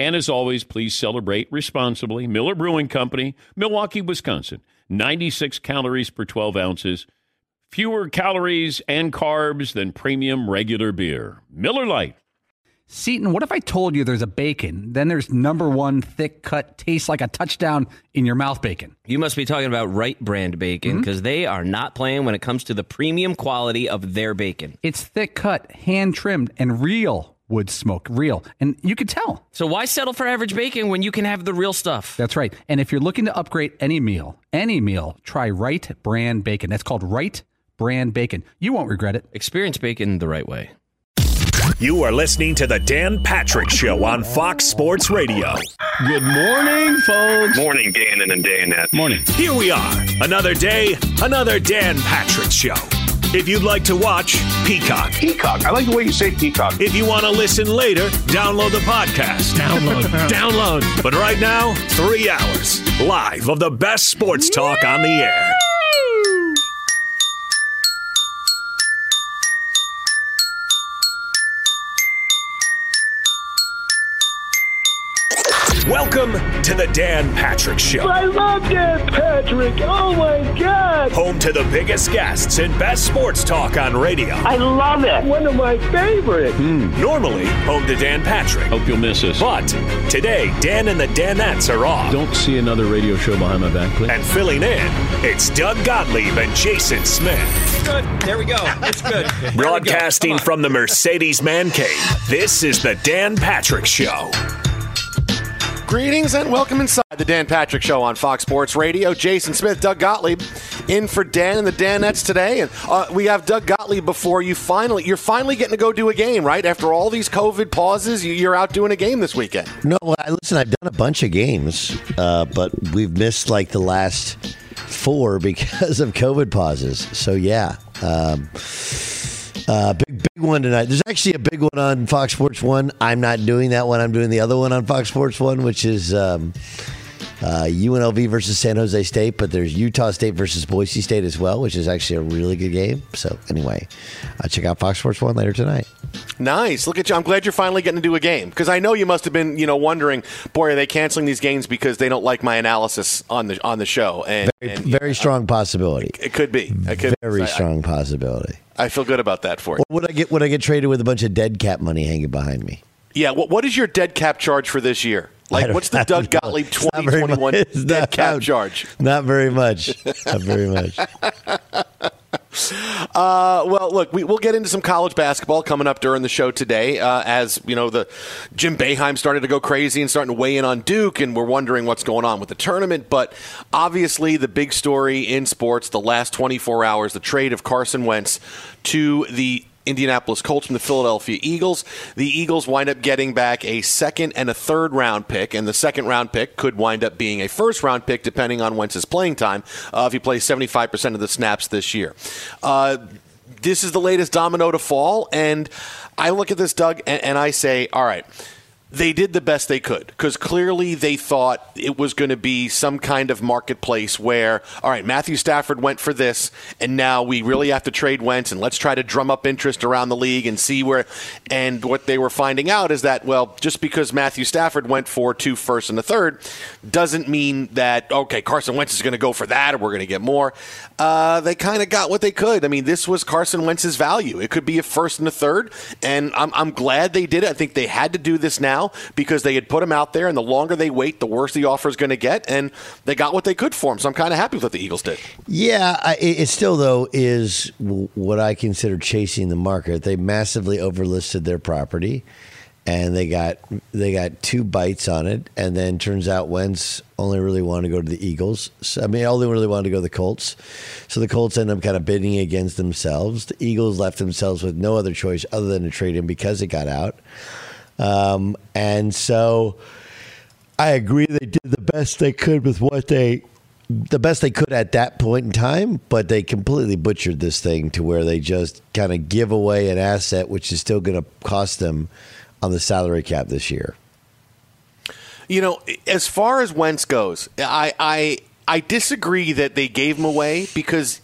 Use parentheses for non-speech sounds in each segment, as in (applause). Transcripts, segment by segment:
And as always, please celebrate responsibly. Miller Brewing Company, Milwaukee, Wisconsin. 96 calories per 12 ounces. Fewer calories and carbs than premium regular beer. Miller Lite. Seton, what if I told you there's a bacon, then there's number one thick cut, tastes like a touchdown in your mouth bacon? You must be talking about Wright Brand bacon because mm-hmm. they are not playing when it comes to the premium quality of their bacon. It's thick cut, hand trimmed, and real wood smoke, real. And you could tell. So why settle for average bacon when you can have the real stuff? That's right. And if you're looking to upgrade any meal, any meal, try Wright Brand Bacon. That's called Wright Brand Bacon. You won't regret it. Experience bacon the right way. You are listening to the Dan Patrick Show on Fox Sports Radio. Good morning, folks. Morning, Dan and Danette. Morning. Here we are. Another day, another Dan Patrick Show. If you'd like to watch, Peacock. Peacock. I like the way you say Peacock. If you want to listen later, download the podcast. Download. (laughs) download. But right now, three hours live of the best sports talk on the air. Welcome to the Dan Patrick Show. I love Dan Patrick. Oh my God. Home to the biggest guests and best sports talk on radio. I love it. One of my favorites. Mm. Normally, home to Dan Patrick. Hope you'll miss us. But today, Dan and the Danettes are off. Don't see another radio show behind my back, please. And filling in, it's Doug Gottlieb and Jason Smith. Good. There we go. It's good. (laughs) Broadcasting from the Mercedes Man Cave, this is the Dan Patrick Show. Greetings and welcome inside the Dan Patrick Show on Fox Sports Radio. Jason Smith, Doug Gottlieb, in for Dan and the Danettes today, and uh, we have Doug Gottlieb before you finally. You're finally getting to go do a game, right? After all these COVID pauses, you're out doing a game this weekend. No, listen, I've done a bunch of games, uh, but we've missed like the last four (laughs) because of COVID pauses. So yeah. Um, uh, big big one tonight. There's actually a big one on Fox Sports One. I'm not doing that one. I'm doing the other one on Fox Sports One, which is um, uh, UNLV versus San Jose State. But there's Utah State versus Boise State as well, which is actually a really good game. So anyway, uh, check out Fox Sports One later tonight. Nice. Look at you. I'm glad you're finally getting to do a game because I know you must have been, you know, wondering, boy, are they canceling these games because they don't like my analysis on the on the show? And very, and, very strong possibility. It could be. It could very be. strong I, possibility. I feel good about that for you. Or would I get would I get traded with a bunch of dead cap money hanging behind me? Yeah. What What is your dead cap charge for this year? Like, what's the (laughs) Doug Gottlieb 2021 dead cap charge? Not very much. Not very much. (laughs) Uh, well, look, we, will get into some college basketball coming up during the show today. Uh, as you know, the Jim Boeheim started to go crazy and starting to weigh in on Duke, and we're wondering what's going on with the tournament. But obviously, the big story in sports the last 24 hours: the trade of Carson Wentz to the Indianapolis Colts from the Philadelphia Eagles. The Eagles wind up getting back a second and a third round pick, and the second round pick could wind up being a first round pick depending on Wentz's playing time uh, if he plays 75% of the snaps this year. Uh, this is the latest domino to fall, and I look at this, Doug, and, and I say, all right they did the best they could because clearly they thought it was going to be some kind of marketplace where, all right, Matthew Stafford went for this, and now we really have to trade Wentz, and let's try to drum up interest around the league and see where. And what they were finding out is that, well, just because Matthew Stafford went for two first and a third doesn't mean that, okay, Carson Wentz is going to go for that or we're going to get more. Uh, they kind of got what they could. I mean, this was Carson Wentz's value. It could be a first and a third, and I'm, I'm glad they did it. I think they had to do this now because they had put him out there, and the longer they wait, the worse the offer is going to get, and they got what they could for him. So I'm kind of happy with what the Eagles did. Yeah, it still though is what I consider chasing the market. They massively overlisted their property, and they got they got two bites on it, and then turns out Wentz only really wanted to go to the Eagles. So, I mean, only really wanted to go to the Colts. So the Colts end up kind of bidding against themselves. The Eagles left themselves with no other choice other than to trade him because it got out. Um, and so I agree they did the best they could with what they the best they could at that point in time, but they completely butchered this thing to where they just kind of give away an asset which is still going to cost them on the salary cap this year. You know, as far as Wentz goes, I I, I disagree that they gave him away because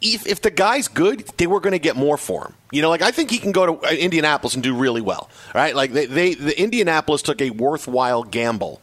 if, if the guy's good, they were going to get more for him. You know, like I think he can go to uh, Indianapolis and do really well, right? Like they, they the Indianapolis took a worthwhile gamble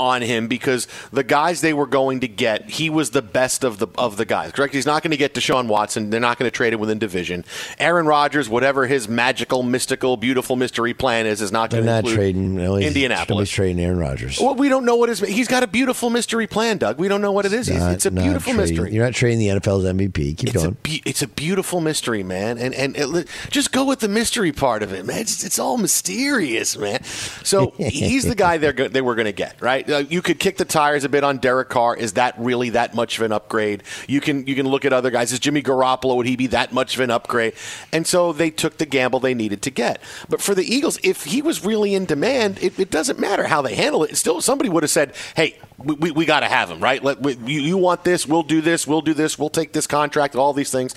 on him because the guys they were going to get, he was the best of the of the guys. Correct? He's not going to get Deshaun Watson. They're not going to trade him within division. Aaron Rodgers, whatever his magical, mystical, beautiful mystery plan is, is not going to include trading he's, Indianapolis. Trading Aaron Rodgers. Well, we don't know what his. He's got a beautiful mystery plan, Doug. We don't know what it is. Not, it's a beautiful trading, mystery. You're not trading the NFL's MVP. Keep it's going. A be- it's a beautiful mystery, man, and and it, just go with the mystery part of it, man. It's, it's all mysterious, man. So he's the guy they're they were going to get, right? Uh, you could kick the tires a bit on Derek Carr. Is that really that much of an upgrade? You can you can look at other guys. Is Jimmy Garoppolo would he be that much of an upgrade? And so they took the gamble they needed to get. But for the Eagles, if he was really in demand, it, it doesn't matter how they handle it. Still, somebody would have said, "Hey, we, we, we got to have him, right? Let, we, you, you want this? We'll do this. We'll do this. We'll take this contract. All these things."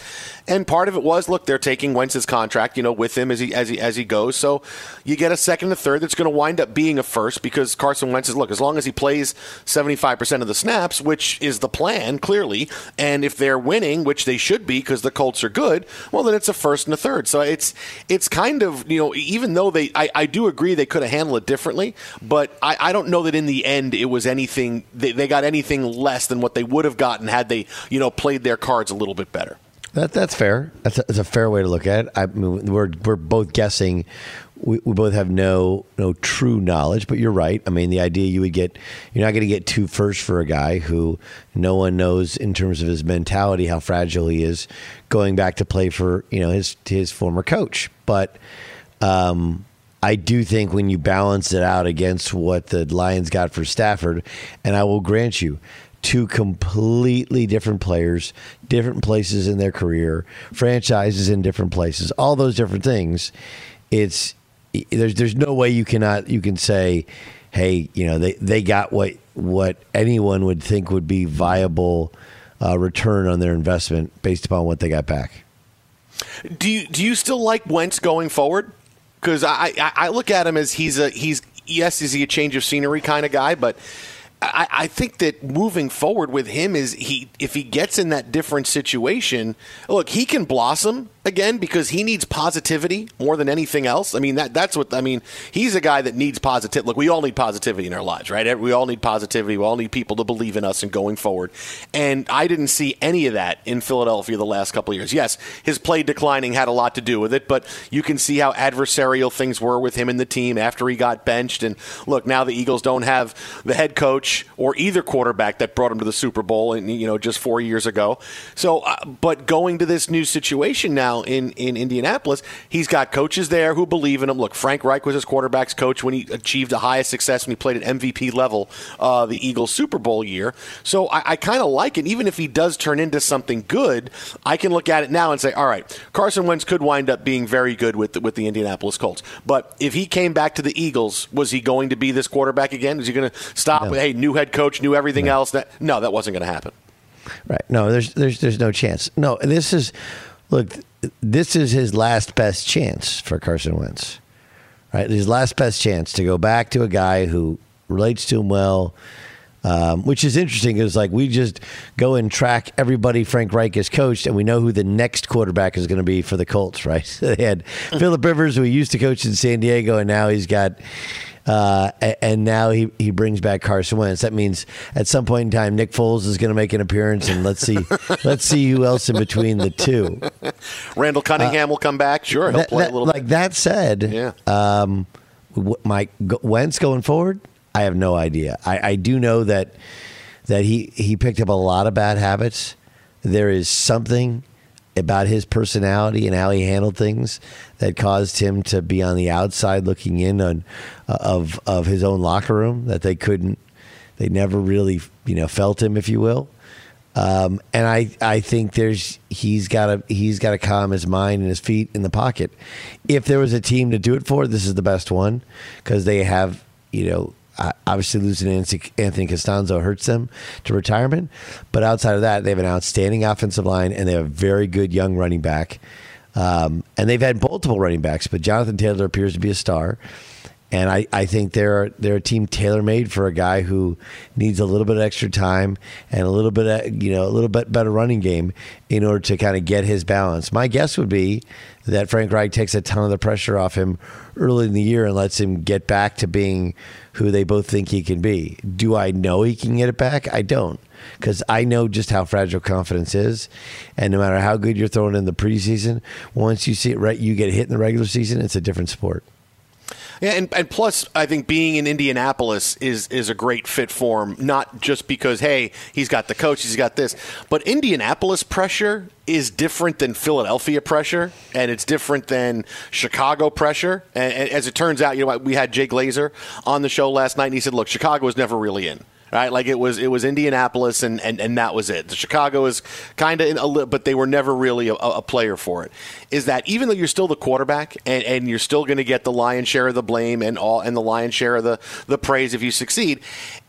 And part of it was, look, they're taking Wentz's contract, you know, with him as he as he as he goes. So you get a second and a third that's going to wind up being a first because Carson Wentz is look as long as he plays 75% of the snaps, which is the plan, clearly. And if they're winning, which they should be because the Colts are good, well, then it's a first and a third. So it's it's kind of, you know, even though they, I, I do agree they could have handled it differently, but I, I don't know that in the end it was anything, they, they got anything less than what they would have gotten had they, you know, played their cards a little bit better. That, that's fair. That's a, that's a fair way to look at it. I mean, we're we're both guessing. We, we both have no no true knowledge, but you're right. I mean, the idea you would get you're not going to get two first for a guy who no one knows in terms of his mentality how fragile he is going back to play for you know his his former coach. But um, I do think when you balance it out against what the Lions got for Stafford, and I will grant you, two completely different players, different places in their career, franchises in different places, all those different things. It's there's there's no way you cannot you can say, hey, you know they they got what what anyone would think would be viable uh, return on their investment based upon what they got back. Do you do you still like Wentz going forward? Because I, I I look at him as he's a he's yes is he a change of scenery kind of guy, but I, I, think that moving forward with him is he if he gets in that different situation, look, he can blossom again because he needs positivity more than anything else. I mean that that's what I mean. He's a guy that needs positivity. Look, we all need positivity in our lives, right? We all need positivity. We all need people to believe in us and going forward. And I didn't see any of that in Philadelphia the last couple of years. Yes, his play declining had a lot to do with it, but you can see how adversarial things were with him and the team after he got benched. And look, now the Eagles don't have the head coach or either quarterback that brought him to the Super Bowl, and you know, just four years ago. So, uh, but going to this new situation now in in Indianapolis, he's got coaches there who believe in him. Look, Frank Reich was his quarterbacks coach when he achieved the highest success when he played at MVP level uh, the Eagles Super Bowl year. So I, I kind of like it. Even if he does turn into something good, I can look at it now and say, all right, Carson Wentz could wind up being very good with the, with the Indianapolis Colts. But if he came back to the Eagles, was he going to be this quarterback again? Is he going to stop no. hey, new head coach, knew everything else. That no, that wasn't going to happen. Right. No, there's there's there's no chance. No, this is look. This is his last best chance for Carson Wentz. right? His last best chance to go back to a guy who relates to him well. Um, which is interesting because like we just go and track everybody Frank Reich has coached, and we know who the next quarterback is going to be for the Colts, (laughs) right? So they had (laughs) Philip Rivers, who he used to coach in San Diego, and now he's got uh, and now he, he brings back Carson Wentz. That means at some point in time, Nick Foles is going to make an appearance, and let's see, (laughs) let's see who else in between the two. (laughs) Randall Cunningham will come back. Sure, he'll That- play that- a little like bit. that said, Yeah. um, G- Wentz going forward, I have no idea. I, I do know that that he he picked up a lot of bad habits. There is something about his personality and how he handled things that caused him to be on the outside looking in on uh, of of his own locker room that they couldn't they never really you know felt him if you will um, and I, I think there's he's got to he's got to calm his mind and his feet in the pocket. If there was a team to do it for, this is the best one because they have you know obviously losing Anthony Castonzo hurts them to retirement, but outside of that, they have an outstanding offensive line and they have a very good young running back. Um, and they've had multiple running backs, but Jonathan Taylor appears to be a star. And I, I think they're they're a team tailor made for a guy who needs a little bit of extra time and a little bit of, you know a little bit better running game in order to kind of get his balance. My guess would be that Frank Reich takes a ton of the pressure off him early in the year and lets him get back to being who they both think he can be. Do I know he can get it back? I don't because I know just how fragile confidence is, and no matter how good you're throwing in the preseason, once you see it right, you get hit in the regular season. It's a different sport. Yeah, and, and plus, I think being in Indianapolis is is a great fit for him. Not just because hey, he's got the coach, he's got this, but Indianapolis pressure is different than Philadelphia pressure, and it's different than Chicago pressure. And, and as it turns out, you know, we had Jay Glazer on the show last night, and he said, "Look, Chicago was never really in." Right, like it was, it was Indianapolis, and, and, and that was it. The Chicago is kind of a little, but they were never really a, a player for it. Is that even though you're still the quarterback and, and you're still going to get the lion's share of the blame and all and the lion's share of the, the praise if you succeed,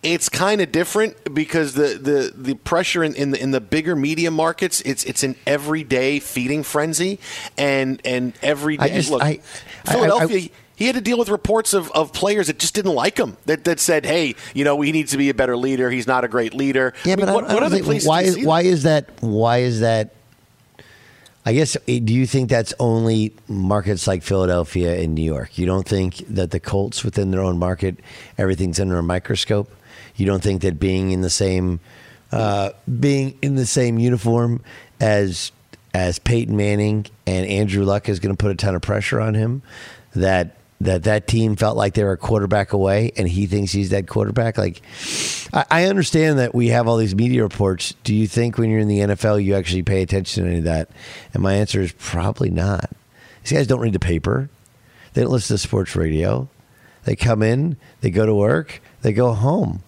it's kind of different because the, the, the pressure in, in the in the bigger media markets, it's it's an everyday feeding frenzy, and and every day. I just- look, I- I- Philadelphia. I- he had to deal with reports of, of players that just didn't like him. That, that said, "Hey, you know, he needs to be a better leader. He's not a great leader." Yeah, I mean, but what, I what other think- places why is why that? is that why is that? I guess eh, do you think that's only markets like Philadelphia and New York? You don't think that the Colts within their own market, everything's under a microscope. You don't think that being in the same uh, being in the same uniform as as Peyton Manning and Andrew Luck is going to put a ton of pressure on him. That that that team felt like they were a quarterback away, and he thinks he's that quarterback. Like, I, I understand that we have all these media reports. Do you think when you're in the NFL you actually pay attention to any of that? And my answer is probably not. These guys don't read the paper. They don't listen to sports radio. They come in, they go to work, they go home.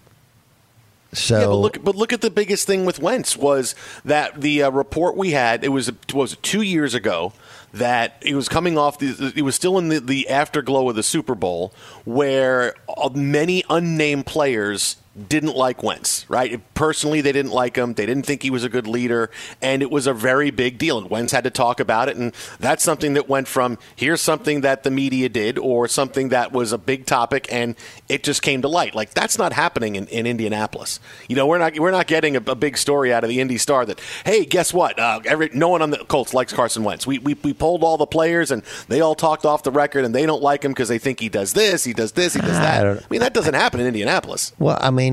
So yeah, but look, but look at the biggest thing with Wentz was that the uh, report we had. It was what was it, two years ago that he was coming off. The, it was still in the, the afterglow of the Super Bowl, where uh, many unnamed players didn't like Wentz. Right, personally, they didn't like him. They didn't think he was a good leader, and it was a very big deal. And Wentz had to talk about it, and that's something that went from here's something that the media did, or something that was a big topic, and it just came to light. Like that's not happening in, in Indianapolis. You know, we're not we're not getting a, a big story out of the Indy Star that hey, guess what? Uh, every, no one on the Colts likes Carson Wentz. We, we we polled all the players, and they all talked off the record, and they don't like him because they think he does this, he does this, he does that. don't- I mean, that doesn't happen in Indianapolis. Well, I mean,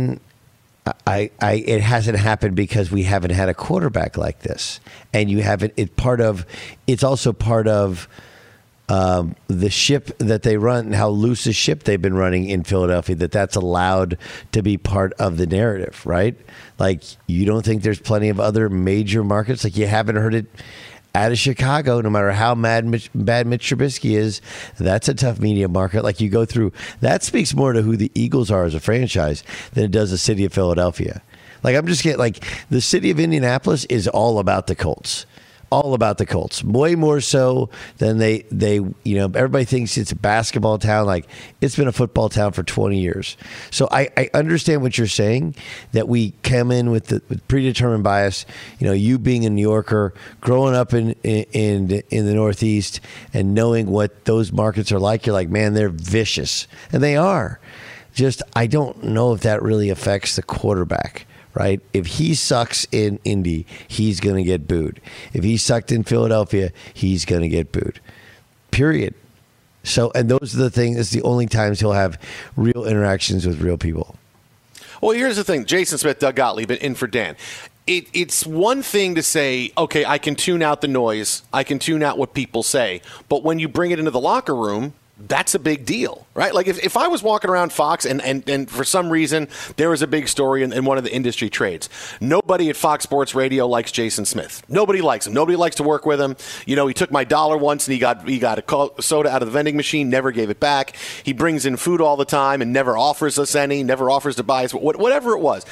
I, I, it hasn't happened because we haven't had a quarterback like this, and you haven't. It part of, it's also part of um, the ship that they run, and how loose a ship they've been running in Philadelphia. That that's allowed to be part of the narrative, right? Like you don't think there's plenty of other major markets, like you haven't heard it out of Chicago, no matter how mad Mitch, bad Mitch Trubisky is, that's a tough media market. Like you go through, that speaks more to who the Eagles are as a franchise than it does the city of Philadelphia. Like I'm just getting like the city of Indianapolis is all about the Colts, all about the Colts, way more so than they they you know everybody thinks it's a basketball town. Like it's been a football town for twenty years. So I, I understand what you're saying that we come in with the with predetermined bias. You know, you being a New Yorker, growing up in in in the Northeast, and knowing what those markets are like, you're like, man, they're vicious, and they are. Just I don't know if that really affects the quarterback right? If he sucks in Indy, he's going to get booed. If he sucked in Philadelphia, he's going to get booed. Period. So, and those are the things, it's the only times he'll have real interactions with real people. Well, here's the thing Jason Smith, Doug Gottlieb, in for Dan. It, it's one thing to say, okay, I can tune out the noise, I can tune out what people say, but when you bring it into the locker room, that's a big deal, right? Like if, if I was walking around Fox and, and, and for some reason there was a big story in, in one of the industry trades, nobody at Fox Sports Radio likes Jason Smith. Nobody likes him. Nobody likes to work with him. You know, he took my dollar once and he got he got a soda out of the vending machine, never gave it back. He brings in food all the time and never offers us any, never offers to buy us whatever it was.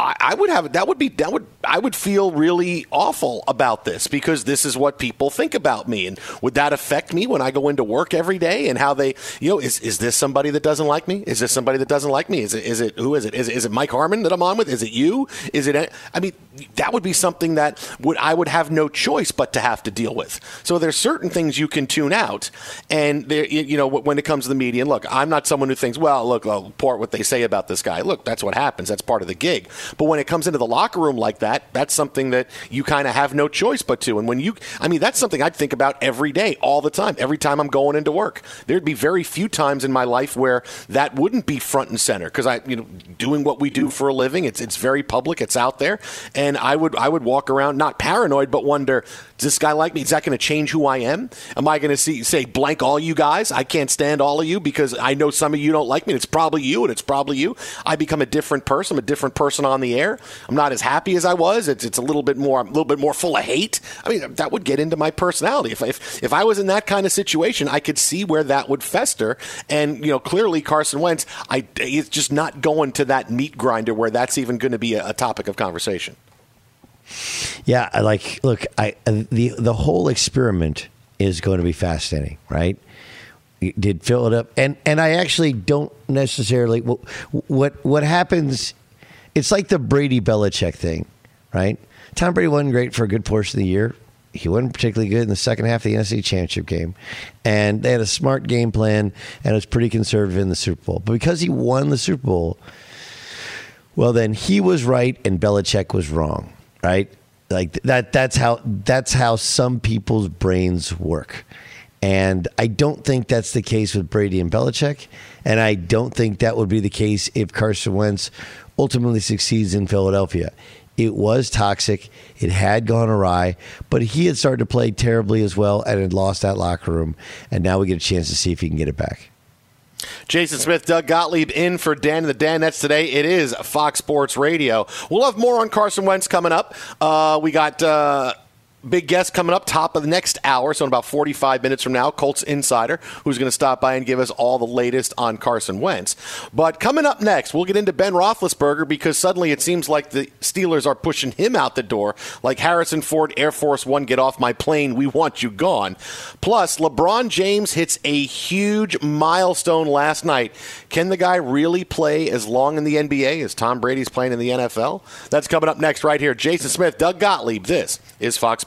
I, I would have that would be that would I would feel really awful about this because this is what people think about me, and would that affect me when I go into work every day and how they you know is is this somebody that doesn't like me? Is this somebody that doesn't like me? Is it is it who is it? Is it, is it Mike Harmon that I'm on with? Is it you? Is it I mean that would be something that would I would have no choice but to have to deal with. So there's certain things you can tune out, and there you know when it comes to the media. And look, I'm not someone who thinks well look I'll report what they say about this guy. Look, that's what happens. That's part of the gig. But when it comes into the locker room like that, that's something that you kind of have no choice but to. And when you, I mean, that's something I'd think about every day, all the time, every time I'm going into work. There'd be very few times in my life where that wouldn't be front and center because I, you know, doing what we do for a living, it's it's very public, it's out there, and I would I would walk around not paranoid, but wonder, does this guy like me? Is that going to change who I am? Am I going to see say blank all you guys? I can't stand all of you because I know some of you don't like me. And it's probably you, and it's probably you. I become a different person. I'm a different person on the air. I'm not as happy as I was. It's, it's a little bit more, a little bit more full of hate. I mean, that would get into my personality. If, if, if I was in that kind of situation, I could see where that would fester. And, you know, clearly Carson Wentz, I, it's just not going to that meat grinder where that's even going to be a, a topic of conversation. Yeah, I like, look, I, the, the whole experiment is going to be fascinating, right? did fill it up and and I actually don't necessarily what what what happens it's like the Brady Belichick thing, right? Tom Brady wasn't great for a good portion of the year. He wasn't particularly good in the second half of the NFC Championship game. And they had a smart game plan and it was pretty conservative in the Super Bowl. But because he won the Super Bowl, well then he was right and Belichick was wrong, right? Like that that's how that's how some people's brains work. And I don't think that's the case with Brady and Belichick. And I don't think that would be the case if Carson Wentz ultimately succeeds in Philadelphia. It was toxic. It had gone awry, but he had started to play terribly as well and had lost that locker room. And now we get a chance to see if he can get it back. Jason Smith, Doug Gottlieb in for Dan and the Dan. That's today. It is Fox Sports Radio. We'll have more on Carson Wentz coming up. Uh, we got. Uh, Big guest coming up top of the next hour, so in about 45 minutes from now, Colts Insider, who's going to stop by and give us all the latest on Carson Wentz. But coming up next, we'll get into Ben Roethlisberger because suddenly it seems like the Steelers are pushing him out the door, like Harrison Ford, Air Force One, get off my plane, we want you gone. Plus, LeBron James hits a huge milestone last night. Can the guy really play as long in the NBA as Tom Brady's playing in the NFL? That's coming up next, right here. Jason Smith, Doug Gottlieb. This is Fox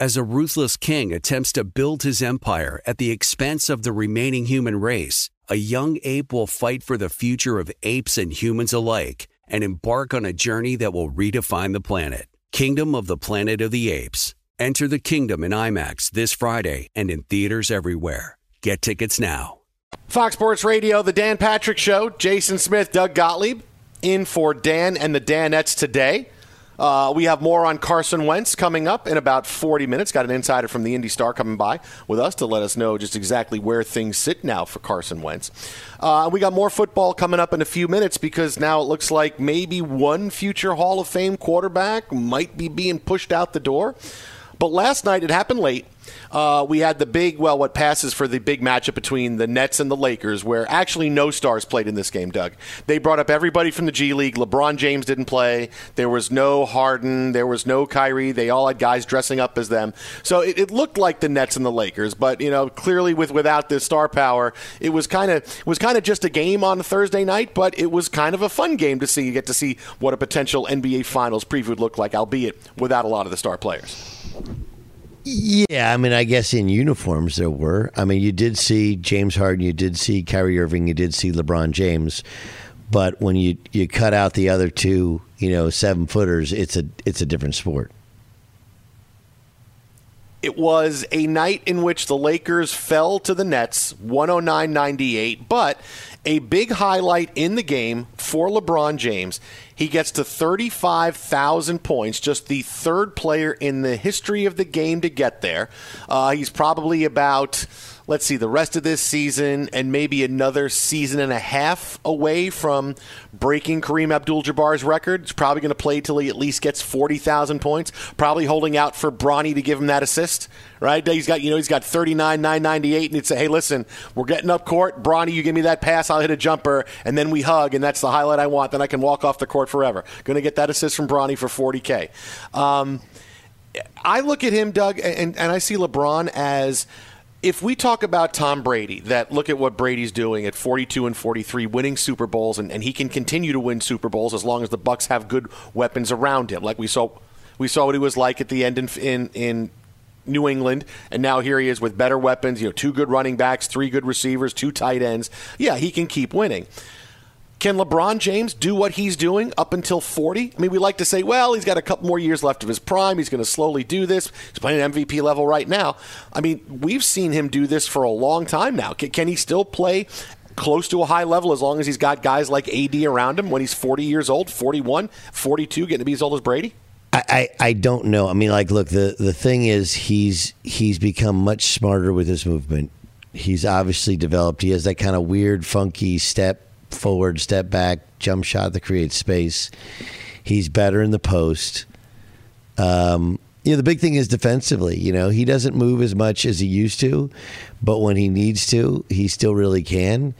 As a ruthless king attempts to build his empire at the expense of the remaining human race, a young ape will fight for the future of apes and humans alike and embark on a journey that will redefine the planet. Kingdom of the Planet of the Apes. Enter the kingdom in IMAX this Friday and in theaters everywhere. Get tickets now. Fox Sports Radio, the Dan Patrick Show. Jason Smith, Doug Gottlieb, in for Dan and the Danettes today. Uh, we have more on Carson Wentz coming up in about 40 minutes. Got an insider from the Indy Star coming by with us to let us know just exactly where things sit now for Carson Wentz. Uh, we got more football coming up in a few minutes because now it looks like maybe one future Hall of Fame quarterback might be being pushed out the door. But last night, it happened late. Uh, we had the big, well, what passes for the big matchup between the Nets and the Lakers, where actually no stars played in this game, Doug. They brought up everybody from the G League. LeBron James didn't play. There was no Harden. There was no Kyrie. They all had guys dressing up as them. So it, it looked like the Nets and the Lakers, but you know, clearly with without this star power, it was kind of was kind of just a game on a Thursday night, but it was kind of a fun game to see. You get to see what a potential NBA Finals preview would look like, albeit without a lot of the star players. Yeah, I mean, I guess in uniforms there were. I mean, you did see James Harden, you did see Kyrie Irving, you did see LeBron James, but when you you cut out the other two, you know, seven footers, it's a it's a different sport. It was a night in which the Lakers fell to the Nets 109 98, but a big highlight in the game for LeBron James. He gets to 35,000 points, just the third player in the history of the game to get there. Uh, he's probably about, let's see, the rest of this season and maybe another season and a half away from breaking Kareem Abdul Jabbar's record. He's probably going to play till he at least gets 40,000 points, probably holding out for Bronny to give him that assist, right? He's got, you know, he's got 39, 998, and he'd say, hey, listen, we're getting up court. Bronny, you give me that pass, I'll hit a jumper, and then we hug, and that's the highlight I want. Then I can walk off the court forever. Going to get that assist from Bronny for 40K. Um, I look at him, Doug, and, and I see LeBron as if we talk about Tom Brady, that look at what Brady's doing at 42 and 43, winning Super Bowls, and, and he can continue to win Super Bowls as long as the Bucs have good weapons around him. Like we saw, we saw what he was like at the end in in, in New England, and now here he is with better weapons. You know, two good running backs, three good receivers, two tight ends. Yeah, he can keep winning. Can LeBron James do what he's doing up until 40? I mean, we like to say, well, he's got a couple more years left of his prime. He's going to slowly do this. He's playing at MVP level right now. I mean, we've seen him do this for a long time now. Can, can he still play close to a high level as long as he's got guys like AD around him when he's 40 years old, 41, 42, getting to be as old as Brady? I, I, I don't know. I mean, like, look, the, the thing is, he's he's become much smarter with his movement. He's obviously developed. He has that kind of weird, funky step forward, step back, jump shot that creates space. He's better in the post. Um, you know, the big thing is defensively. You know, he doesn't move as much as he used to, but when he needs to, he still really can.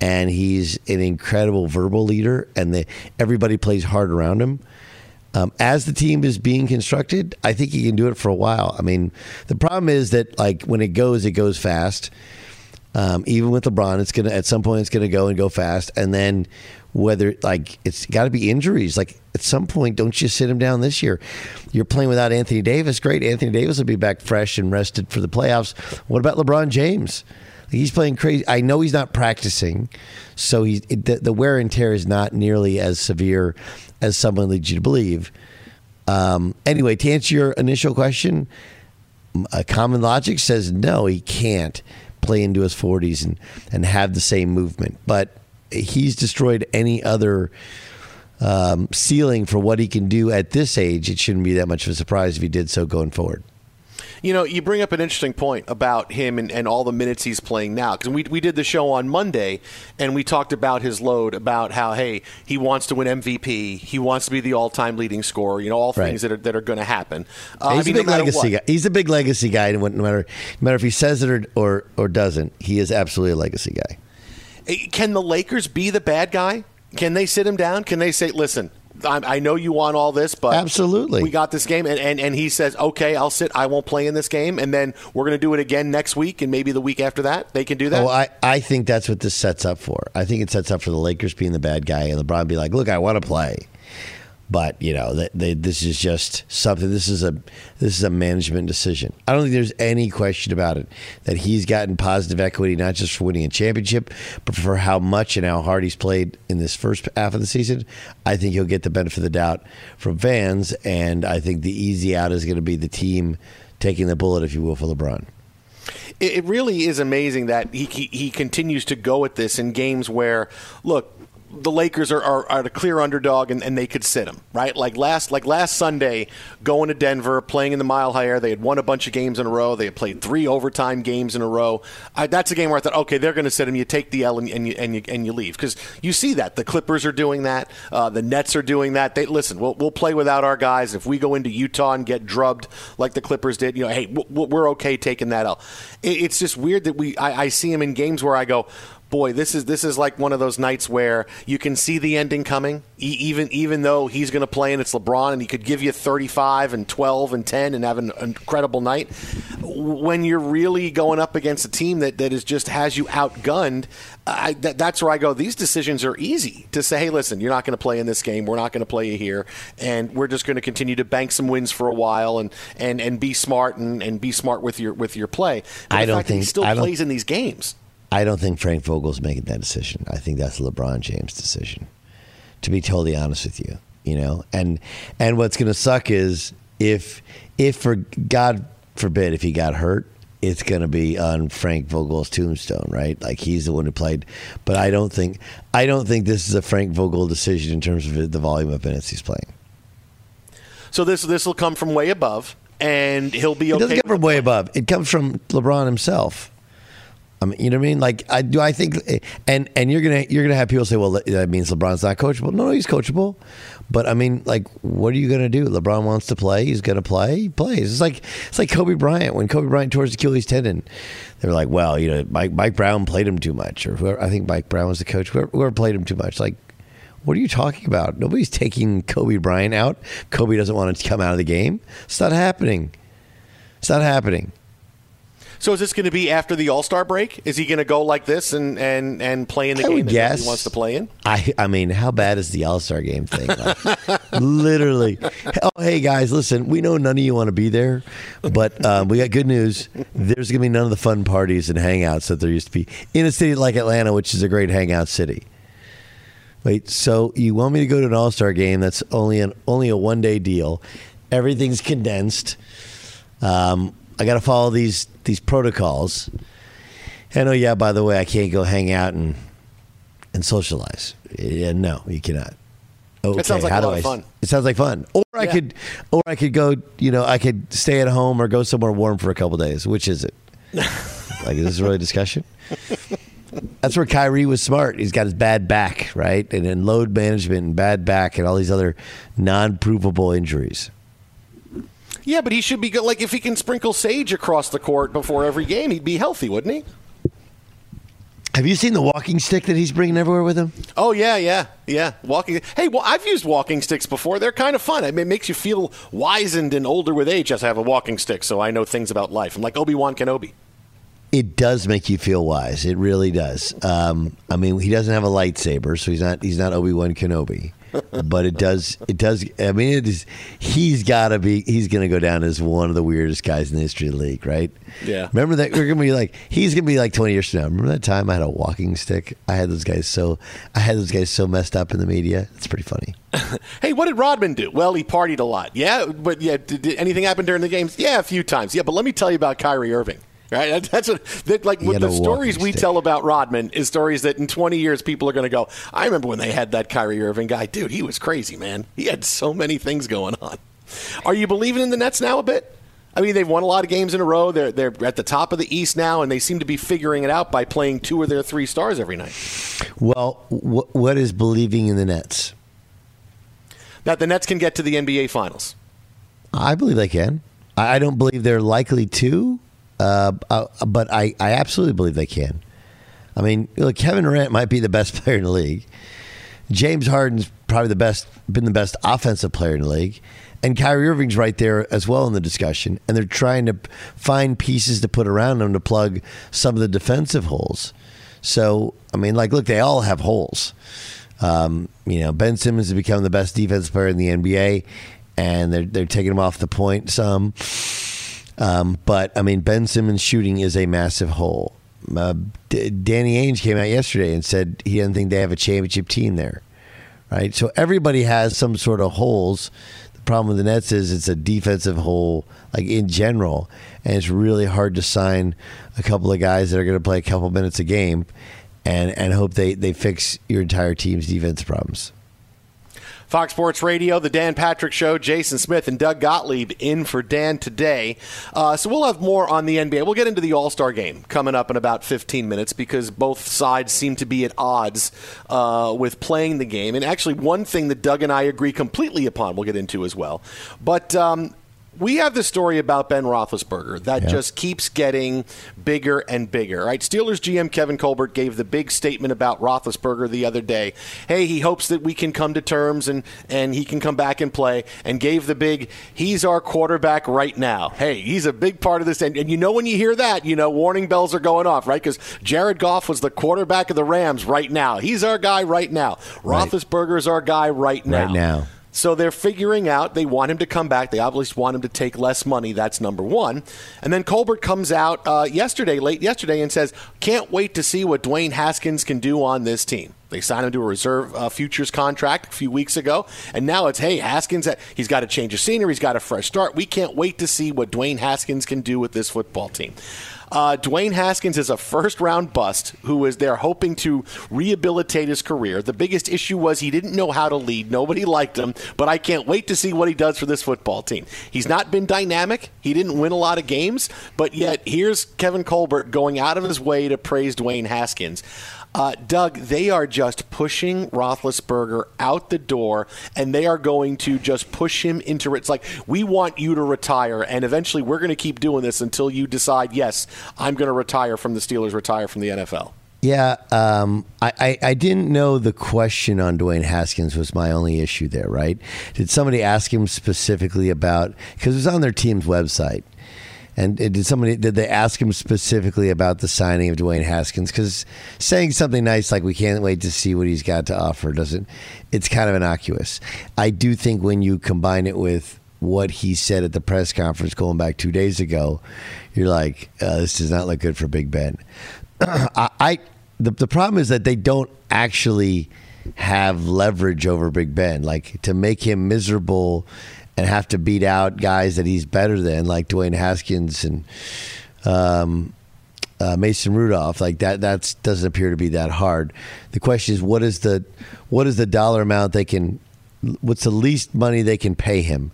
And he's an incredible verbal leader, and the, everybody plays hard around him. Um, as the team is being constructed, I think he can do it for a while. I mean, the problem is that like when it goes, it goes fast. Um, even with LeBron, it's gonna at some point it's gonna go and go fast, and then whether like it's got to be injuries. Like at some point, don't you sit him down this year? You're playing without Anthony Davis. Great, Anthony Davis will be back fresh and rested for the playoffs. What about LeBron James? He's playing crazy. I know he's not practicing, so he's the, the wear and tear is not nearly as severe as someone leads you to believe. Um, anyway, to answer your initial question, a common logic says no, he can't play into his 40s and, and have the same movement. But he's destroyed any other um, ceiling for what he can do at this age. It shouldn't be that much of a surprise if he did so going forward. You know, you bring up an interesting point about him and, and all the minutes he's playing now. Because we, we did the show on Monday, and we talked about his load, about how, hey, he wants to win MVP. He wants to be the all time leading scorer, you know, all Right. things that are, that are going to happen. Uh, he's I mean, a big no legacy what. guy. He's a big legacy guy. No matter, no matter if he says it or, or, or doesn't, he is absolutely a legacy guy. Eh, Can the Lakers be the bad guy? Can they sit him down? Can they say, listen, I, I know you want all this, but absolutely, we got this game, and, and and he says, okay, I'll sit. I won't play in this game, and then we're going to do it again next week, and maybe the week after that. They can do that. Oh, I, I think that's what this sets up for. I think it sets up for the Lakers being the bad guy and LeBron be like, look, I want to play. But you know, they, they, this is just something. This is a this is a management decision. I don't think there's any question about it that he's gotten positive equity, not just for winning a championship, but for how much and how hard he's played in this first half of the season. I think he'll get the benefit of the doubt from fans, and I think the easy out is going to be the team taking the bullet, if you will, for LeBron. it, really is amazing that he, he he continues to go at this in games where look the Lakers are, are, are the clear underdog and, and they could sit them right? Like last like last Sunday going to Denver playing in the Mile High Air they had won a bunch of games in a row. They had played three overtime games in a row. I, that's a game where I thought okay they're going to sit them you take the L and, and you and you and you leave. Because you see that. The Clippers are doing that. Uh, the Nets are doing that. They listen we'll, we'll play without our guys. If we go into Utah and get drubbed like the Clippers did you know hey we're okay taking that L. It, it's just weird that we I, I see him in games where I go boy, this is this is like one of those nights where you can see the ending coming. E- even even though he's going to play and it's LeBron and he could give you 35 and 12 and 10 and have an incredible night. When you're really going up against a team that that is just has you outgunned, I, that, that's where I go. These decisions are easy to say. Hey, listen, you're not going to play in this game. We're not going to play you here, and we're just going to continue to bank some wins for a while and and and be smart and, and be smart with your with your play. But I don't that he still I plays in these games. I don't think Frank Vogel's making that decision. I think that's a LeBron James decision. To be totally honest with you, you know, and and what's going to suck is if if for God forbid if he got hurt, it's going to be on Frank Vogel's tombstone, right? Like he's the one who played. But I don't think I don't think this is a Frank Vogel decision in terms of the volume of minutes he's playing. So this this will come from way above, and he'll be It okay. doesn't come from way above. It comes from LeBron himself. I mean, you know what I mean? Like, I do. I think, and and you're gonna you're gonna have people say, well, that means LeBron's not coachable. No, he's coachable. But I mean, like, what are you gonna do? LeBron wants to play. He's gonna play. He plays. It's like it's like Kobe Bryant when Kobe Bryant tore his Achilles tendon. They were like, well, you know, Mike Mike Brown played him too much, or whoever. I think Mike Brown was the coach. Whoever, whoever played him too much, like. What are you talking about? Nobody's taking Kobe Bryant out. Kobe doesn't want to come out of the game. It's not happening. It's not happening. So is this going to be after the All Star break? Is he going to go like this and and and play in the I game that he wants to play in? I I mean, how bad is the All Star game thing? Like, (laughs) literally. Oh, hey guys, listen. We know none of you want to be there, but um, we got good news. There's gonna be none of the fun parties and hangouts that there used to be in a city like Atlanta, which is a great hangout city. Wait, so you want me to go to an All Star game that's only an only a one day deal? Everything's condensed. Um, I got to follow these these protocols. And oh yeah, by the way, I can't go hang out and and socialize. Yeah, no, you cannot. Okay, It sounds like how a do lot I, of fun. It sounds like fun. Or I Yeah. could, or I could go. You know, I could stay at home or go somewhere warm for a couple days. Which is it? (laughs) like, is this really a discussion? That's where Kyrie was smart. He's got his bad back, right, and then load management and bad back and all these other non-provable injuries. Yeah, but he should be good. Like if he can sprinkle sage across the court before every game, he'd be healthy, wouldn't he? Have you seen the walking stick that he's bringing everywhere with him? Oh yeah, yeah, yeah. Walking. Hey, well, I've used walking sticks before. They're kind of fun. I mean, it makes you feel wizened and older with age. As I have a walking stick, so I know things about life. I'm like Obi Wan Kenobi. It does make you feel wise. It really does. Um, I mean, he doesn't have a lightsaber, so he's not he's not Obi Wan Kenobi. But it does it does. I mean, it is. He's got to be. He's going to go down as one of the weirdest guys in the history of the league, right? Yeah. Remember that we're going to be like he's going to be like twenty years from now. Remember that time I had a walking stick? I had those guys so I had those guys so messed up in the media. It's pretty funny. (laughs) Hey, what did Rodman do? Well, he partied a lot. Yeah, but yeah, did, did anything happen during the games? Yeah, a few times. Yeah, but let me tell you about Kyrie Irving. Right, That- that's what that, like had the stories we stick. tell about Rodman is stories that in 20 years people are going to go. I remember when they had that Kyrie Irving guy, dude. He was crazy, man. He had so many things going on. Are you believing in the Nets now a bit? I mean, they've won a lot of games in a row. They're they're at the top of the East now, and they seem to be figuring it out by playing two of their three stars every night. Well, wh- what is believing in the Nets? That the Nets can get to the NBA Finals. I believe they can. I don't believe they're likely to, uh, uh, but I, I absolutely believe they can. I mean, look, Kevin Durant might be the best (laughs) player in the league. James Harden's probably the best, been the best offensive player in the league, and Kyrie Irving's right there as well in the discussion. And they're trying to find pieces to put around them to plug some of the defensive holes. So, I mean, like, look, they all have holes. Um, you know, Ben Simmons has become the best defensive player in the NBA, and they're they're taking him off the point some. Um, but I mean, Ben Simmons shooting is a massive hole. Uh, D- Danny Ainge came out yesterday and said he doesn't think they have a championship team there, right? So everybody has some sort of holes. The problem with the Nets is it's a defensive hole, like in general, and it's really hard to sign a couple of guys that are going to play a couple minutes a game, and and hope they they fix your entire team's defense problems. Fox Sports Radio, the Dan Patrick Show, Jason Smith and Doug Gottlieb in for Dan today. Uh, so we'll have more on the NBA. We'll get into the All Star game coming up in about 15 minutes because both sides seem to be at odds uh, with playing the game. And actually, one thing that Doug and I agree completely upon, we'll get into as well. But um, we have the story about Ben Roethlisberger that just keeps getting bigger and bigger. Right? Steelers GM Kevin Colbert gave the big statement about Roethlisberger the other day. Hey, he hopes that we can come to terms and and he can come back and play. And gave the big, he's our quarterback right now. Hey, he's a big part of this. And, and you know when you hear that, you know warning bells are going off, right? Because Jared Goff was the quarterback of the Rams right now. He's our guy right now. Roethlisberger's our guy right now. Right now. So they're figuring out they want him to come back. They obviously want him to take less money. That's number one. And then Colbert comes out uh, yesterday, late yesterday, and says, "Can't wait to see what Dwayne Haskins can do on this team." They signed him to a reserve uh, futures contract a few weeks ago, and now it's, "Hey, Haskins, uh, he's got a change of scenery. He's got a fresh start. We can't wait to see what Dwayne Haskins can do with this football team." Uh, Dwayne Haskins is a first round bust who is there hoping to rehabilitate his career. The biggest issue was he didn't know how to lead. Nobody liked him, but I can't wait to see what he does for this football team. He's not been dynamic. He didn't win a lot of games, but yet here's Kevin Colbert going out of his way to praise Dwayne Haskins. Uh, Doug, they are just pushing Roethlisberger out the door, and they are going to just push him into it's like we want you to retire, and eventually we're going to keep doing this until you decide, yes, I'm going to retire from the Steelers, retire from the NFL. Yeah, um, I, I, I didn't know the question on Dwayne Haskins was my only issue there, right? Did somebody ask him specifically about, because it was on their team's website. And did somebody did they ask him specifically about the signing of Dwayne Haskins? Because saying something nice like "we can't wait to see what he's got to offer" doesn't. It's kind of innocuous. I do think when you combine it with what he said at the press conference going back two days ago, you're like, uh, "This does not look good for Big Ben." (clears throat) I, I the the problem is that they don't actually have leverage over Big Ben, like to make him miserable and have to beat out guys that he's better than, like Dwayne Haskins and um, uh, Mason Rudolph. Like that, that doesn't appear to be that hard. The question is, what is the what is the dollar amount they can? What's the least money they can pay him,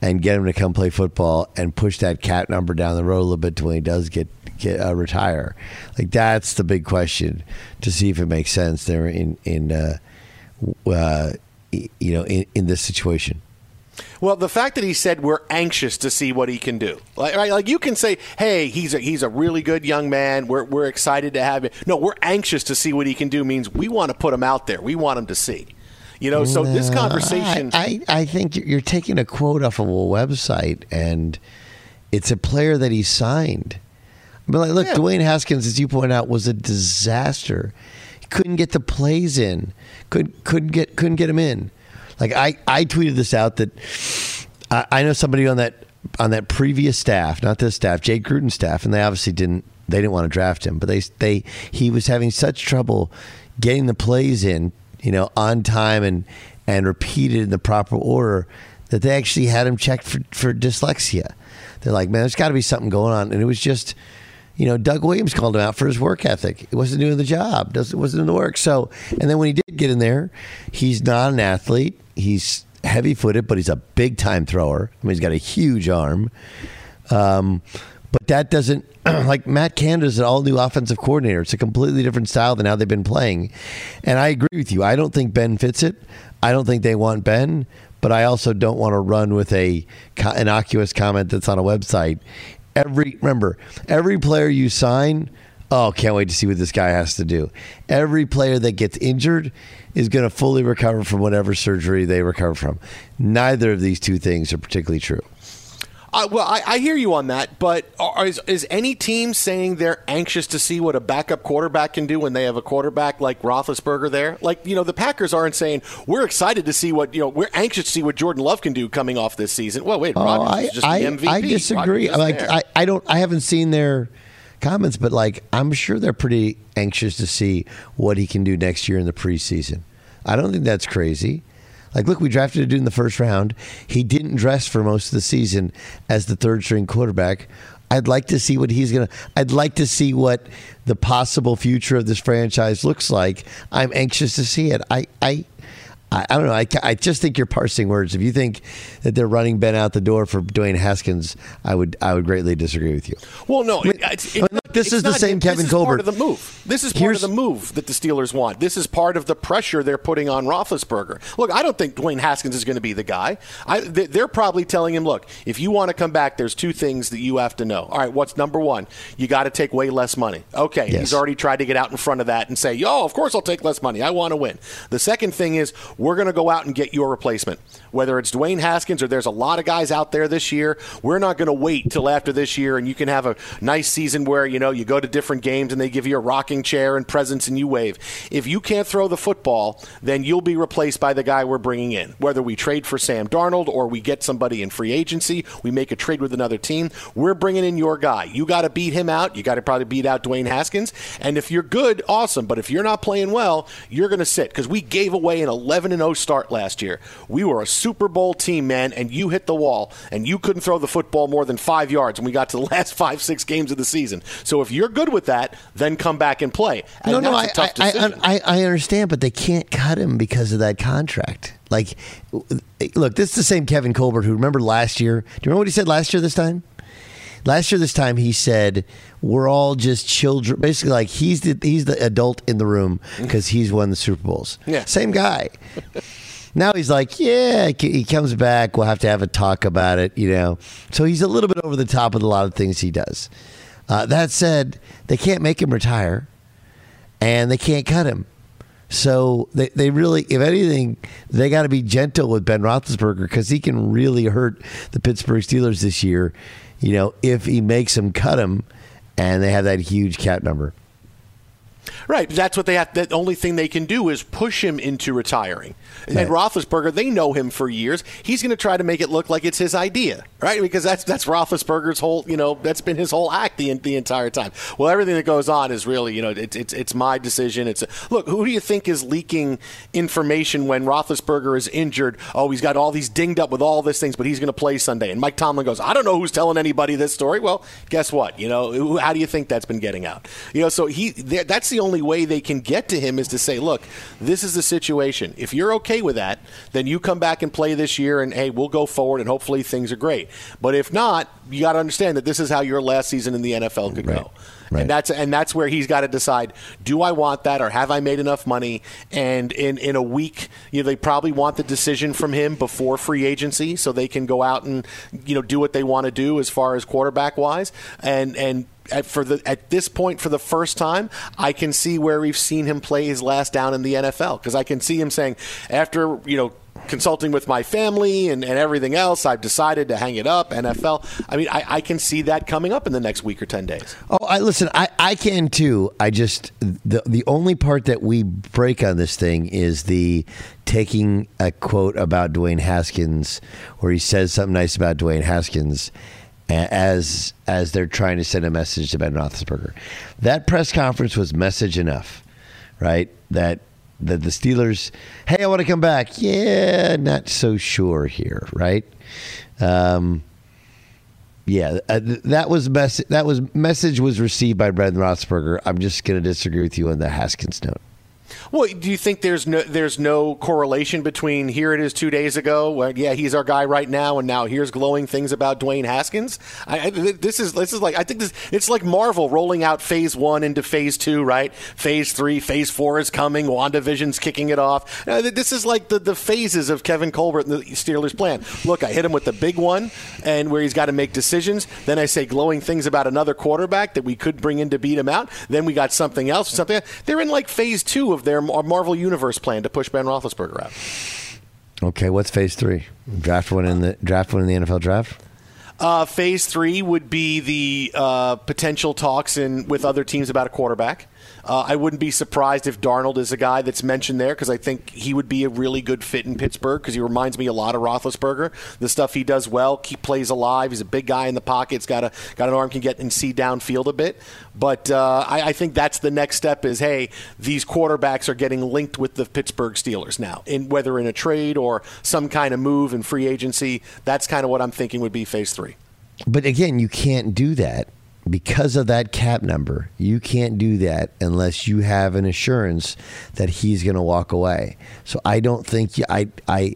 and get him to come play football and push that cap number down the road a little bit to when he does get get uh, retire. Like that's the big question to see if it makes sense there in in uh, uh, you know in, in this situation. Well, the fact that he said we're anxious to see what he can do, like right, like you can say, "Hey, he's a he's a really good young man. We're we're excited to have him." No, we're anxious to see what he can do. Means we want to put him out there. We want him to see. You know, so this conversation. I, I, I think you're taking a quote off of a website, and it's a player that he signed. But like, look, yeah. Dwayne Haskins, as you point out, was a disaster. He couldn't get the plays in. Could couldn't get couldn't get him in. Like I, I tweeted this out that I, I know somebody on that on that previous staff, not this staff, Jay Gruden's staff, and they obviously didn't they didn't want to draft him, but they they he was having such trouble getting the plays in, you know, on time and and repeated in the proper order that they actually had him checked for, for dyslexia. They're like, man, there's got to be something going on, and it was just you know, Doug Williams called him out for his work ethic. He wasn't doing the job, doesn't wasn't doing the work. So, and then when he did get in there, he's not an athlete. He's heavy footed, but he's a big time thrower. I mean, he's got a huge arm. Um, but that doesn't (clears throat) like Matt Canada's an all new offensive coordinator. It's a completely different style than how they've been playing. And I agree with you. I don't think Ben fits it. I don't think they want Ben, but I also don't want to run with a innocuous comment that's on a website every remember every player you sign. Oh, can't wait to see what this guy has to do. Every player that gets injured is going to fully recover from whatever surgery they recover from. Neither of these two things are particularly true. Uh, well, I, I, hear you on that, but are, is, is, any team saying they're anxious to see what a backup quarterback can do when they have a quarterback like Roethlisberger there? Like, you know, the Packers aren't saying we're excited to see what you know. We're anxious to see what Jordan Love can do coming off this season. Well, wait, oh, I, just I, MVP. I disagree. Like, I, I don't. I haven't seen their comments, but like, I'm sure they're pretty anxious to see what he can do next year in the preseason. I don't think that's crazy. Like, look, we drafted a dude in the first round. He didn't dress for most of the season as the third string quarterback. I'd like to see what he's going to. I'd like to see what the possible future of this franchise looks like. I'm anxious to see it. I, I, I, I don't know. I, I just think you're parsing words. If you think that they're running Ben out the door for Dwayne Haskins, I would I would greatly disagree with you. Well, no, it, it's, it, look, this is the same Kevin this Colbert. Part of the move. This is part Here's, of the move that the Steelers want. This is part of the pressure they're putting on Roethlisberger. Look, I don't think Dwayne Haskins is going to be the guy. I, they're probably telling him, look, if you want to come back, there's two things that you have to know. All right, what's number one? You got to take way less money. Okay, yes. he's already tried to get out in front of that and say, yo, of course I'll take less money. I want to win. The second thing is we're going to go out and get your replacement. Whether it's Dwayne Haskins or there's a lot of guys out there this year, we're not going to wait till after this year and you can have a nice season where, you know, you go to different games and they give you a rocking chair and presents and you wave. If you can't throw the football, then you'll be replaced by the guy we're bringing in. Whether we trade for Sam Darnold or we get somebody in free agency, we make a trade with another team, we're bringing in your guy. You got to beat him out. You got to probably beat out Dwayne Haskins. And if you're good, awesome. But if you're not playing well, you're going to sit because we gave away an 11 0 start last year. We were a Super Bowl team, man, and you hit the wall, and you couldn't throw the football more than five yards when we got to the (laughs) last five, six games of the season. So if you're good with that, then come back and play. And no, no, I, I, I, I understand, but they can't cut him because of that contract. Like, look, this is the same Kevin Colbert who remember last year. Do you remember what he said last year this time? Last year, this time, he said, "We're all just children." Basically, like he's the he's the adult in the room because he's won the Super Bowls. Yeah, same guy. Now he's like, yeah, he comes back. We'll have to have a talk about it, you know. So he's a little bit over the top with a lot of things he does. Uh, that said, they can't make him retire, and they can't cut him. So they, they really, if anything, they got to be gentle with Ben Roethlisberger because he can really hurt the Pittsburgh Steelers this year. You know, if he makes them cut him, and they have that huge cap number. Right. That's what they have. The only thing they can do is push him into retiring. And Right. Roethlisberger, they know him for years. He's going to try to make it look like it's his idea, right? Because that's that's Roethlisberger's whole, you know, that's been his whole act the the entire time. Well, everything that goes on is really, you know, it's it's, it's my decision. It's look, who do you think is leaking information when Roethlisberger is injured? Oh, he's got all these dinged up with all these things, but he's going to play Sunday. And Mike Tomlin goes, I don't know who's telling anybody this story. Well, guess what? You know, how do you think that's been getting out? You know, so he that's the only way they can get to him is to say, look, this is the situation. If you're okay with that, then you come back and play this year, and hey, we'll go forward, and hopefully things are great. But if not, you got to understand that this is how your last season in the NFL could go. And that's and that's where he's got to decide: Do I want that, or have I made enough money? And in in a week, you know, they probably want the decision from him before free agency, so they can go out and you know do what they want to do as far as quarterback wise. And and at, for the at this point, for the first time, I can see where we've seen him play his last down in the NFL because I can see him saying after you know consulting with my family and, and everything else, I've decided to hang it up. NFL. I mean, I, I can see that coming up in the next week or ten days. Oh, I listen. I, I can too. I just the the only part that we break on this thing is the taking a quote about Dwayne Haskins, where he says something nice about Dwayne Haskins, as as they're trying to send a message to Ben Roethlisberger. That press conference was message enough, right? That that the Steelers, hey, I want to come back. Yeah, not so sure here, right? Um, yeah, uh, th- that was mess- that was message was received by Brendan Roethlisberger. I'm just going to disagree with you on the Haskins note. Well, do you think there's no there's no correlation between here it is two days ago, where yeah he's our guy right now, and now here's glowing things about Dwayne Haskins? I, I, this is this is like I think this it's like Marvel rolling out Phase One into Phase Two, right? Phase Three, Phase Four is coming. Wandavision's kicking it off. Uh, this is like the, the phases of Kevin Colbert and the Steelers' plan. Look, I hit him with the big one, and where he's got to make decisions. Then I say glowing things about another quarterback that we could bring in to beat him out. Then we got something else, something. They're in like Phase Two of their Marvel Universe plan to push Ben Roethlisberger out. Okay, what's phase three? Draft one in the draft one in the NFL draft. Uh, phase three would be the uh, potential talks in with other teams about a quarterback. Uh, I wouldn't be surprised if Darnold is a guy that's mentioned there because I think he would be a really good fit in Pittsburgh because he reminds me a lot of Roethlisberger. The stuff he does well, he plays alive. He's a big guy in the pocket. He's got a got an arm can get and see downfield a bit. But uh, I, I think that's the next step. Is hey, these quarterbacks are getting linked with the Pittsburgh Steelers now, in whether in a trade or some kind of move in free agency. That's kind of what I'm thinking would be phase three. But again, you can't do that because of that cap number. You can't do that unless you have an assurance that he's going to walk away. So I don't think I I.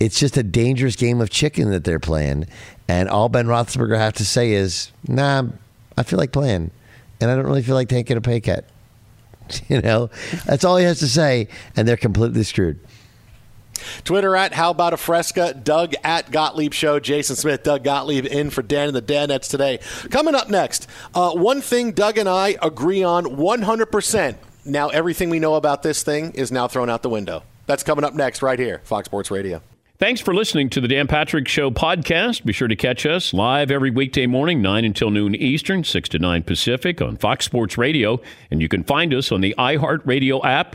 It's just a dangerous game of chicken that they're playing, and all Ben Roethlisberger have to say is, "Nah, I feel like playing, and I don't really feel like taking a pay cut." (laughs) You know, that's all he has to say, and they're completely screwed. Twitter at How About a Fresca, Doug at Gottlieb Show, Jason Smith, Doug Gottlieb in for Dan and the Danettes today. Coming up next, uh, one thing Doug and I agree on 100%. Now, everything we know about this thing is now thrown out the window. That's coming up next, right here, Fox Sports Radio. Thanks for listening to the Dan Patrick Show podcast. Be sure to catch us live every weekday morning, 9 until noon Eastern, 6 to 9 Pacific on Fox Sports Radio. And you can find us on the iHeartRadio app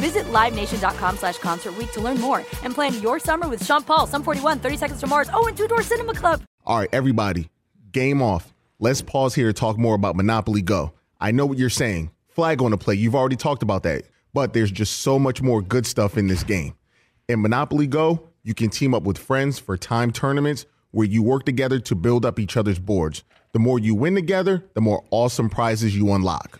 Visit LiveNation.com slash Concert to learn more and plan your summer with Sean Paul, Sum 41, 30 Seconds to Mars, oh, and Two Door Cinema Club. All right, everybody, game off. Let's pause here to talk more about Monopoly Go. I know what you're saying. Flag on the play. You've already talked about that. But there's just so much more good stuff in this game. In Monopoly Go, you can team up with friends for time tournaments where you work together to build up each other's boards. The more you win together, the more awesome prizes you unlock.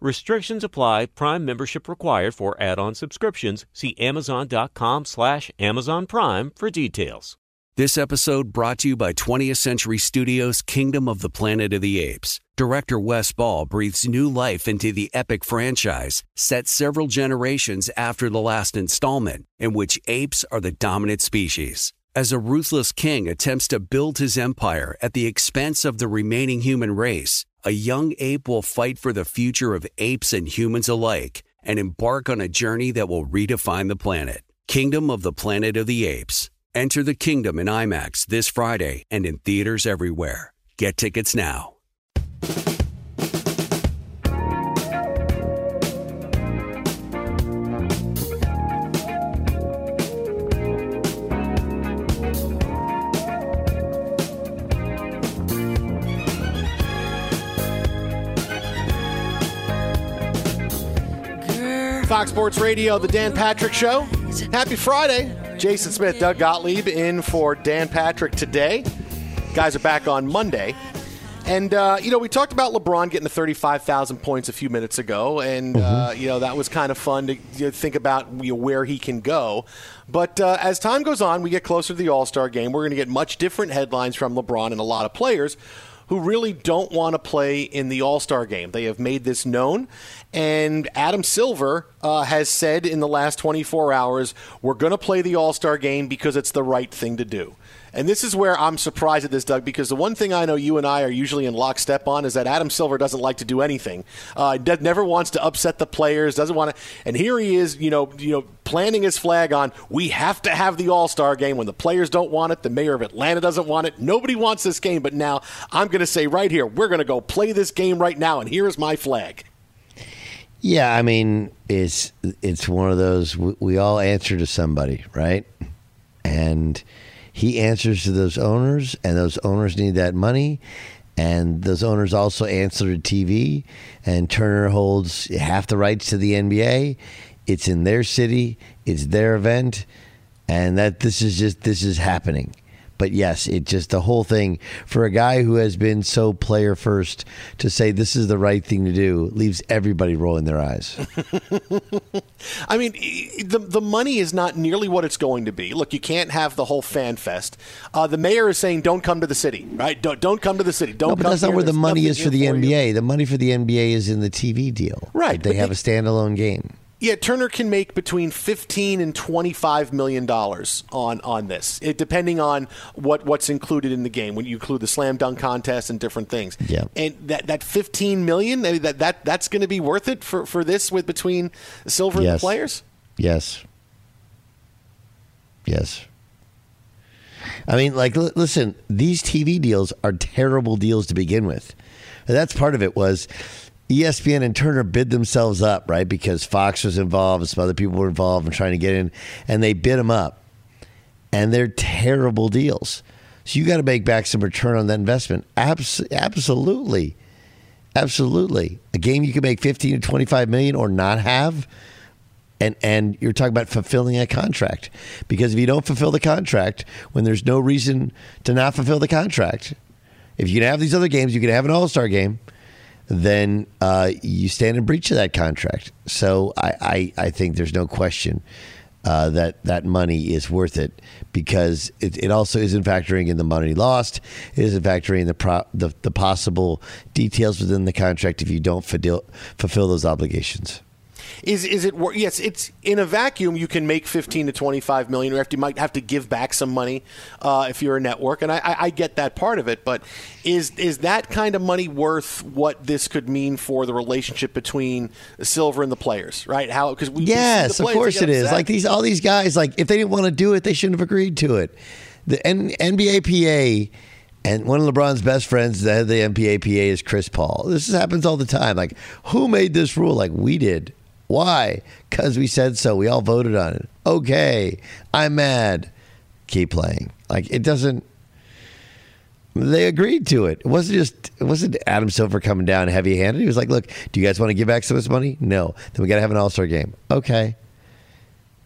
Restrictions apply. Prime membership required for add-on subscriptions. See Amazon.com slash Amazon Prime for details. This episode brought to you by 20th Century Studios' Kingdom of the Planet of the Apes. Director Wes Ball breathes new life into the epic franchise, set several generations after the last installment, in which apes are the dominant species. As a ruthless king attempts to build his empire at the expense of the remaining human race, a young ape will fight for the future of apes and humans alike and embark on a journey that will redefine the planet. Kingdom of the Planet of the Apes. Enter the kingdom in IMAX this Friday and in theaters everywhere. Get tickets now. Fox Sports Radio, the Dan Patrick Show. Happy Friday. Jason Smith, Doug Gottlieb in for Dan Patrick today. Guys are back on Monday. And, uh, you know, we talked about LeBron getting to 35,000 points a few minutes ago. And, uh, you know, that was kind of fun to you know, think about you know, where he can go. But uh, as time goes on, we get closer to the All Star game. We're going to get much different headlines from LeBron and a lot of players who really don't want to play in the All Star game. They have made this known. And Adam Silver uh, has said in the last 24 hours, we're going to play the All Star game because it's the right thing to do. And this is where I'm surprised at this, Doug, because the one thing I know you and I are usually in lockstep on is that Adam Silver doesn't like to do anything. Uh, never wants to upset the players. Doesn't want to. And here he is, you know, you know, planting his flag on. We have to have the All Star game when the players don't want it. The mayor of Atlanta doesn't want it. Nobody wants this game. But now I'm going to say right here, we're going to go play this game right now. And here is my flag. Yeah, I mean, it's it's one of those we, we all answer to somebody, right? And he answers to those owners, and those owners need that money, and those owners also answer to TV. And Turner holds half the rights to the NBA. It's in their city. It's their event, and that this is just this is happening. But yes, it just the whole thing for a guy who has been so player first to say this is the right thing to do leaves everybody rolling their eyes. (laughs) I mean, the the money is not nearly what it's going to be. Look, you can't have the whole fan fest. Uh, the mayor is saying, "Don't come to the city." Right? Don't don't come to the city. Don't. no, but come that's not here. where the money is for the you. NBA. The money for the NBA is in the TV deal. Right, They have they- a standalone game. Yeah, Turner can make between fifteen and twenty-five million dollars on on this, it, depending on what what's included in the game. When you include the slam dunk contest and different things. Yeah. and that that fifteen million that that that's going to be worth it for for this with between Silver and the players. Yes. Yes. I mean, like, l- listen, these TV deals are terrible deals to begin with. And that's part of it was ESPN and Turner bid themselves up, right? Because Fox was involved and some other people were involved and trying to get in, and they bid them up. And they're terrible deals. So you got to make back some return on that investment. Abs- absolutely. Absolutely. A game you can make 15 to 25 million or not have And and you're talking about fulfilling a contract because if you don't fulfill the contract when there's no reason to not fulfill the contract, if you can have these other games, you can have an All Star game, then uh, you stand in breach of that contract. So I I, I think there's no question. Uh, that that money is worth it because it, it also isn't factoring in the money lost. It isn't factoring in the, pro, the the possible details within the contract if you don't fulfill, fulfill those obligations. Is is it wor- yes? It's in a vacuum. You can make fifteen to twenty five million. You have might have to give back some money uh, if you're a network, and I, I, I get that part of it. But is is that kind of money worth what this could mean for the relationship between Silver and the players? Right? How because we we see the yes, of course it is. it get is. upset. Like these, all these guys. Like if they didn't want to do it, they shouldn't have agreed to it. The N- NBAPA and one of LeBron's best friends, the head of the NBAPA, is Chris Paul. This happens all the time. Like who made this rule? Like we did. Why? Because we said so. We all voted on it. Okay, I'm mad. Keep playing. Like it doesn't. They agreed to it. It wasn't just it wasn't Adam Silver coming down heavy handed. He was like, "Look, do you guys want to give back some of this money? No. Then we got to have an All Star game. Okay.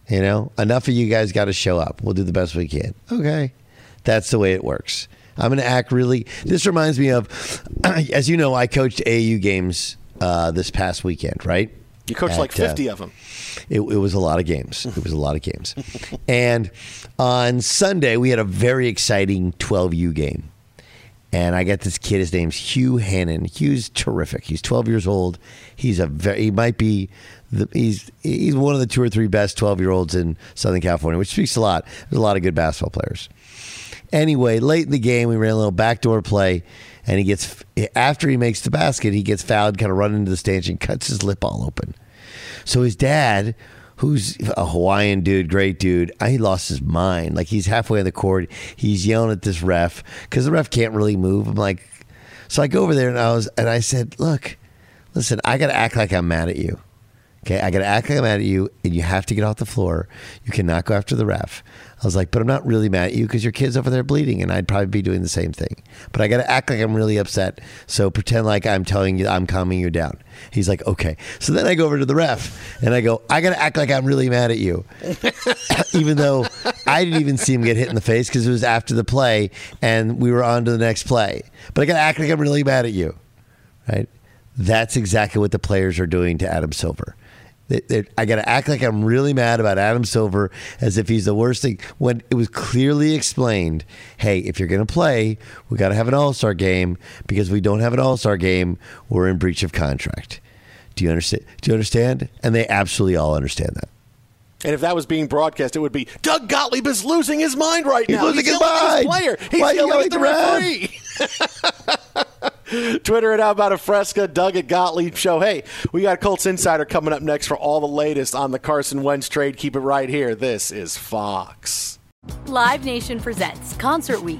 You know, enough of you guys got to show up. We'll do the best we can. Okay, that's the way it works. I'm going to act really. This reminds me of, (clears throat) as you know, I coached AAU games uh, this past weekend, right? You coached like At, uh, fifty of them. it, it was a lot of games. It was a lot of games. (laughs) and on Sunday, we had a very exciting 12U game. And I got this kid. His name's Hugh Hannon. Hugh's terrific. He's 12 years old. He's a very. He might be. The, he's he's one of the two or three best 12 year olds in Southern California, which speaks a lot. There's a lot of good basketball players. Anyway, late in the game, we ran a little backdoor play, and he gets after he makes the basket, he gets fouled, kind of run into the stanchion, cuts his lip all open. So his dad, who's a Hawaiian dude, great dude, he lost his mind. Like he's halfway on the court, he's yelling at this ref because the ref can't really move. I'm like, so I go over there and I was and I said, look, listen, I got to act like I'm mad at you. Okay, I got to act like I'm mad at you, and you have to get off the floor. You cannot go after the ref. I was like, but I'm not really mad at you because your kid's over there bleeding, and I'd probably be doing the same thing. But I got to act like I'm really upset. So pretend like I'm telling you I'm calming you down. He's like, okay. So then I go over to the ref, and I go, I got to act like I'm really mad at you, (laughs) even though I didn't even see him get hit in the face because it was after the play, and we were on to the next play. But I got to act like I'm really mad at you, right? That's exactly what the players are doing to Adam Silver. They- they- I got to act like I'm really mad about Adam Silver as if he's the worst thing. When it was clearly explained, hey, if you're going to play, we got to have an All Star game because we don't have an All Star game, we're in breach of contract. Do you understand? Do you understand? And they absolutely all understand that. And if that was being broadcast, it would be Doug Gottlieb is losing his mind right now. He's now. losing his yelling at mind. player. He's Why are you yelling at the referee. (laughs) Twitter at How About a Fresca, Doug at Gottlieb Show. Hey, we got Colts Insider coming up next for all the latest on the Carson Wentz trade. Keep it right here. This is Fox. Live Nation presents Concert Week.